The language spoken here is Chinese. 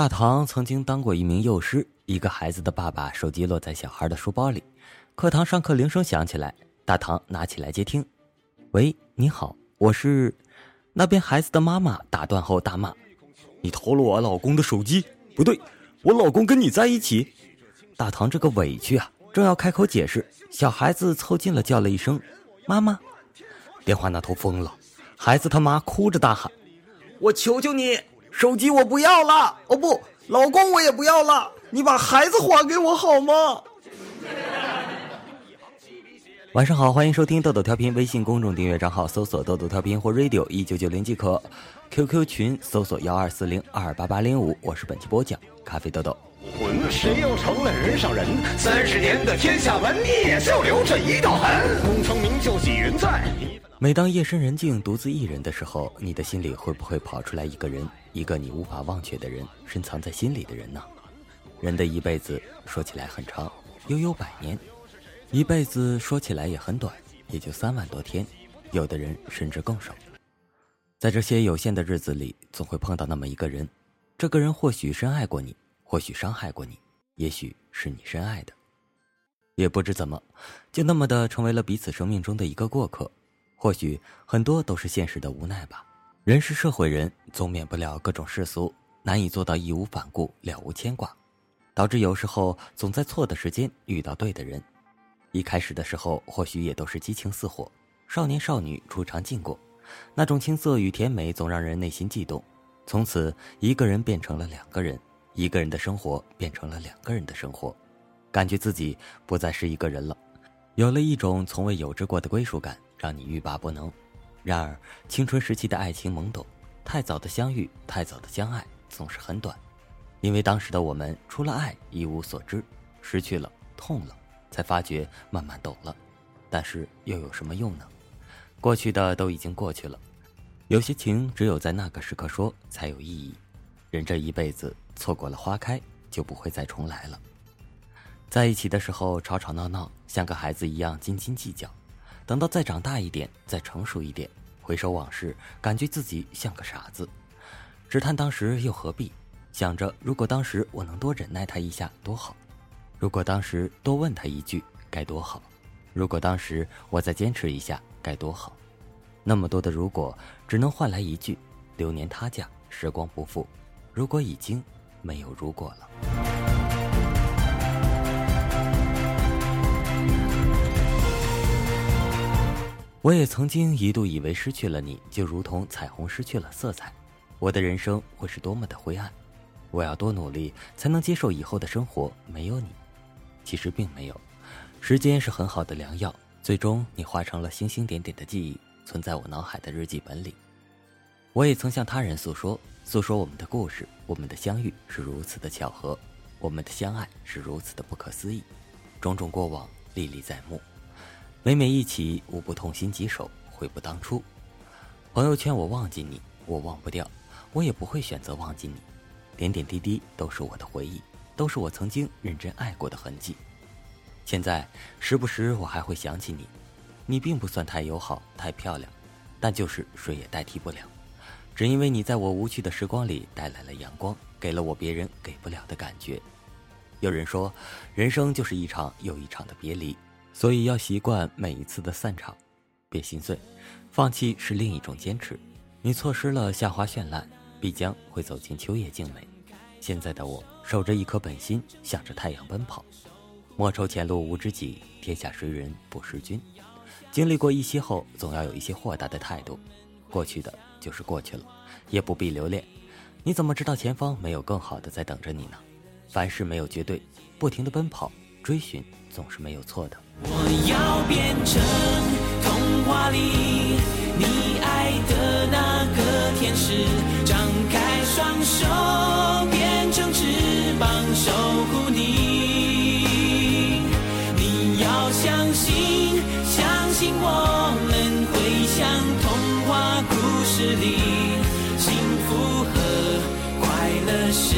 大唐曾经当过一名幼师，一个孩子的爸爸手机落在小孩的书包里，课堂上课铃声响起来，大唐拿起来接听，喂，你好，我是，那边孩子的妈妈打断后大骂，你偷了我老公的手机，不对，我老公跟你在一起，大唐这个委屈啊，正要开口解释，小孩子凑近了叫了一声，妈妈，电话那头疯了，孩子他妈哭着大喊，我求求你。手机我不要了，哦不，老公我也不要了，你把孩子还给我好吗？晚上好，欢迎收听豆豆调频，微信公众订阅账号搜索豆豆调频或 radio 一九九零即可，QQ 群搜索幺二四零二八八零五，我是本期播讲咖啡豆豆。谁又成了人上人？三十年的天下文灭，就留这一道痕。功成名就几人在？每当夜深人静，独自一人的时候，你的心里会不会跑出来一个人，一个你无法忘却的人，深藏在心里的人呢？人的一辈子说起来很长，悠悠百年；一辈子说起来也很短，也就三万多天。有的人甚至更少。在这些有限的日子里，总会碰到那么一个人，这个人或许深爱过你，或许伤害过你，也许是你深爱的，也不知怎么，就那么的成为了彼此生命中的一个过客。或许很多都是现实的无奈吧。人是社会人，总免不了各种世俗，难以做到义无反顾、了无牵挂，导致有时候总在错的时间遇到对的人。一开始的时候，或许也都是激情似火，少年少女初尝禁果，那种青涩与甜美总让人内心悸动。从此，一个人变成了两个人，一个人的生活变成了两个人的生活，感觉自己不再是一个人了，有了一种从未有之过的归属感。让你欲罢不能。然而，青春时期的爱情懵懂，太早的相遇，太早的相爱，总是很短。因为当时的我们，除了爱一无所知，失去了，痛了，才发觉慢慢懂了。但是又有什么用呢？过去的都已经过去了。有些情只有在那个时刻说才有意义。人这一辈子，错过了花开，就不会再重来了。在一起的时候，吵吵闹闹，像个孩子一样斤斤计较。等到再长大一点，再成熟一点，回首往事，感觉自己像个傻子，只叹当时又何必？想着如果当时我能多忍耐他一下多好，如果当时多问他一句该多好，如果当时我再坚持一下该多好。那么多的如果，只能换来一句：流年他嫁，时光不负。如果已经没有如果了。我也曾经一度以为失去了你就如同彩虹失去了色彩，我的人生会是多么的灰暗。我要多努力才能接受以后的生活没有你？其实并没有，时间是很好的良药。最终你化成了星星点点的记忆，存在我脑海的日记本里。我也曾向他人诉说，诉说我们的故事，我们的相遇是如此的巧合，我们的相爱是如此的不可思议，种种过往历历在目。每每一起，无不痛心疾首，悔不当初。朋友圈我忘记你，我忘不掉，我也不会选择忘记你。点点滴滴都是我的回忆，都是我曾经认真爱过的痕迹。现在时不时我还会想起你，你并不算太友好、太漂亮，但就是谁也代替不了。只因为你在我无趣的时光里带来了阳光，给了我别人给不了的感觉。有人说，人生就是一场又一场的别离。所以要习惯每一次的散场，别心碎，放弃是另一种坚持。你错失了夏花绚烂，必将会走进秋叶静美。现在的我守着一颗本心，向着太阳奔跑。莫愁前路无知己，天下谁人不识君。经历过一些后，总要有一些豁达的态度。过去的就是过去了，也不必留恋。你怎么知道前方没有更好的在等着你呢？凡事没有绝对，不停的奔跑追寻，总是没有错的。我要变成童话里你爱的那个天使，张开双手变成翅膀守护你。你要相信，相信我们会像童话故事里，幸福和快乐是